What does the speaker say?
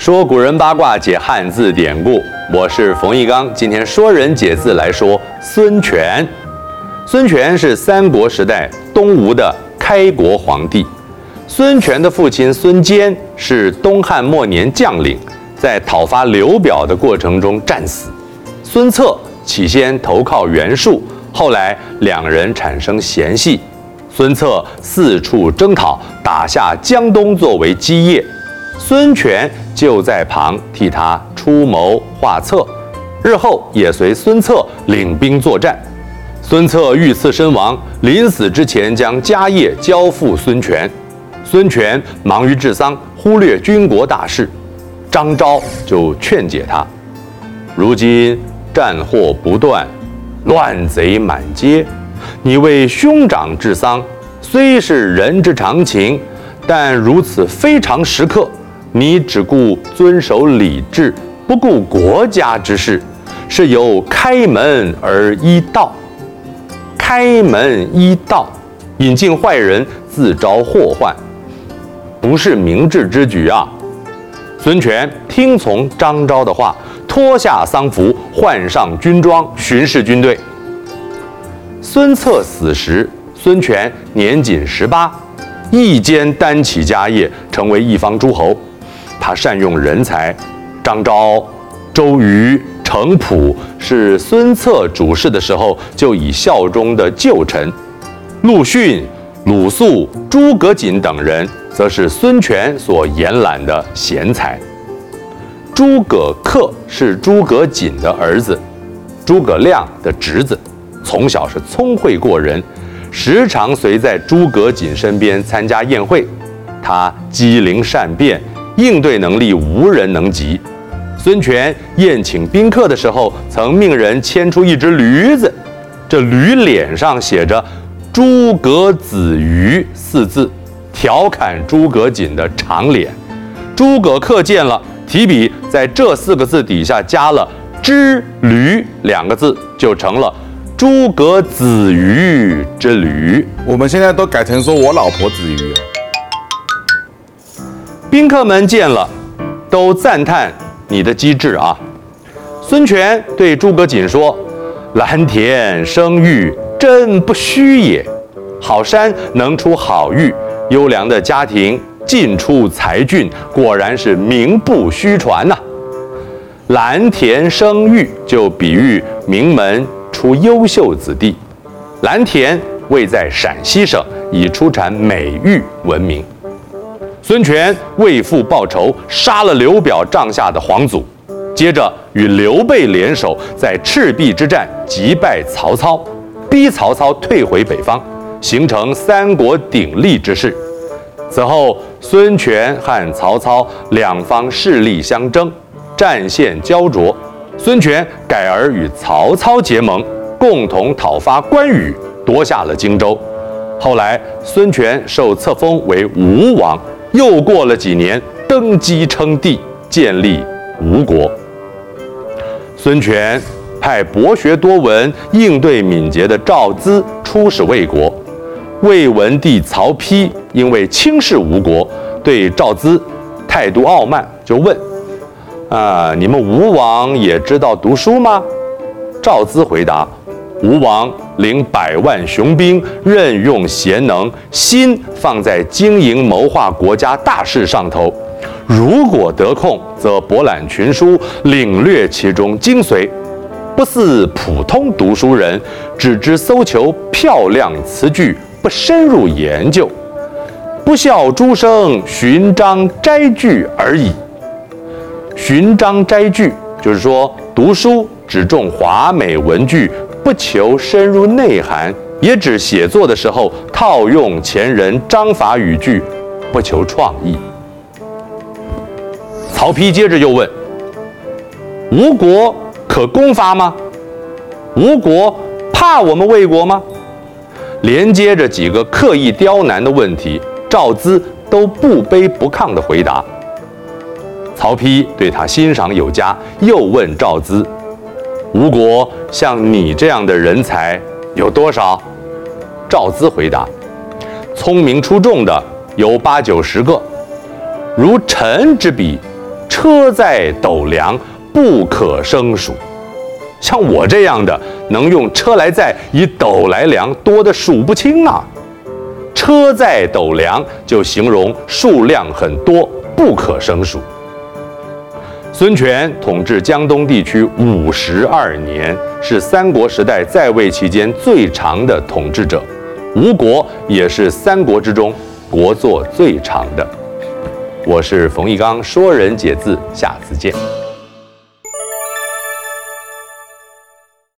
说古人八卦，解汉字典故。我是冯翊纲，今天说人解字来说孙权。孙权是三国时代东吴的开国皇帝。孙权的父亲孙坚是东汉末年将领，在讨伐刘表的过程中战死。孙策起先投靠袁术，后来两人产生嫌隙。孙策四处征讨，打下江东作为基业。孙权就在旁替他出谋划策，日后也随孙策领兵作战。孙策遇刺身亡，临死之前将家业交付孙权。孙权忙于治丧，忽略军国大事。张昭就劝解他：如今战祸不断，乱贼满街，你为兄长治丧，虽是人之常情，但如此非常时刻。你只顾遵守礼制，不顾国家之事，是有开门而依道。开门依道，引进坏人，自招祸患，不是明智之举啊！孙权听从张昭的话，脱下丧服，换上军装，巡视军队。孙策死时，孙权年仅十八，一肩担起家业，成为一方诸侯。他善用人才，张昭、周瑜、程普是孙策主事的时候就已效忠的旧臣，陆逊、鲁肃、诸葛瑾等人则是孙权所延揽的贤才。诸葛恪是诸葛瑾的儿子，诸葛亮的侄子，从小是聪慧过人，时常随在诸葛瑾身边参加宴会。他机灵善辩。应对能力无人能及。孙权宴请宾客的时候，曾命人牵出一只驴子，这驴脸上写着“诸葛子瑜”四字，调侃诸葛瑾的长脸。诸葛恪见了，提笔在这四个字底下加了“之驴”两个字，就成了“诸葛子瑜之驴”。我们现在都改成说我老婆子瑜。宾客们见了，都赞叹你的机智啊！孙权对诸葛瑾说：“蓝田生玉，真不虚也。好山能出好玉，优良的家庭尽出才俊，果然是名不虚传呐。蓝田生玉，就比喻名门出优秀子弟。蓝田位在陕西省，以出产美玉闻名。”孙权为父报仇，杀了刘表帐下的皇祖，接着与刘备联手，在赤壁之战击败曹操，逼曹操退回北方，形成三国鼎立之势。此后，孙权和曹操两方势力相争，战线胶着。孙权改而与曹操结盟，共同讨伐关羽，夺下了荆州。后来，孙权受册封为吴王。又过了几年，登基称帝，建立吴国。孙权派博学多闻、应对敏捷的赵资出使魏国。魏文帝曹丕因为轻视吴国，对赵资态度傲慢，就问：“啊，你们吴王也知道读书吗？”赵资回答。吴王领百万雄兵，任用贤能，心放在经营谋划国家大事上头。如果得空，则博览群书，领略其中精髓，不似普通读书人，只知搜求漂亮词句，不深入研究，不效诸生寻章摘句而已。寻章摘句，就是说读书只重华美文句。不求深入内涵，也只写作的时候套用前人章法语句，不求创意。曹丕接着又问：“吴国可攻伐吗？吴国怕我们魏国吗？”连接着几个刻意刁难的问题，赵资都不卑不亢地回答。曹丕对他欣赏有加，又问赵资。吴国像你这样的人才有多少？赵资回答：聪明出众的有八九十个，如臣之比，车载斗量，不可胜数。像我这样的，能用车来载，以斗来量，多得数不清啊。车载斗量就形容数量很多，不可胜数。孙权统治江东地区五十二年，是三国时代在位期间最长的统治者。吴国也是三国之中国祚最长的。我是冯玉刚，说人解字，下次见。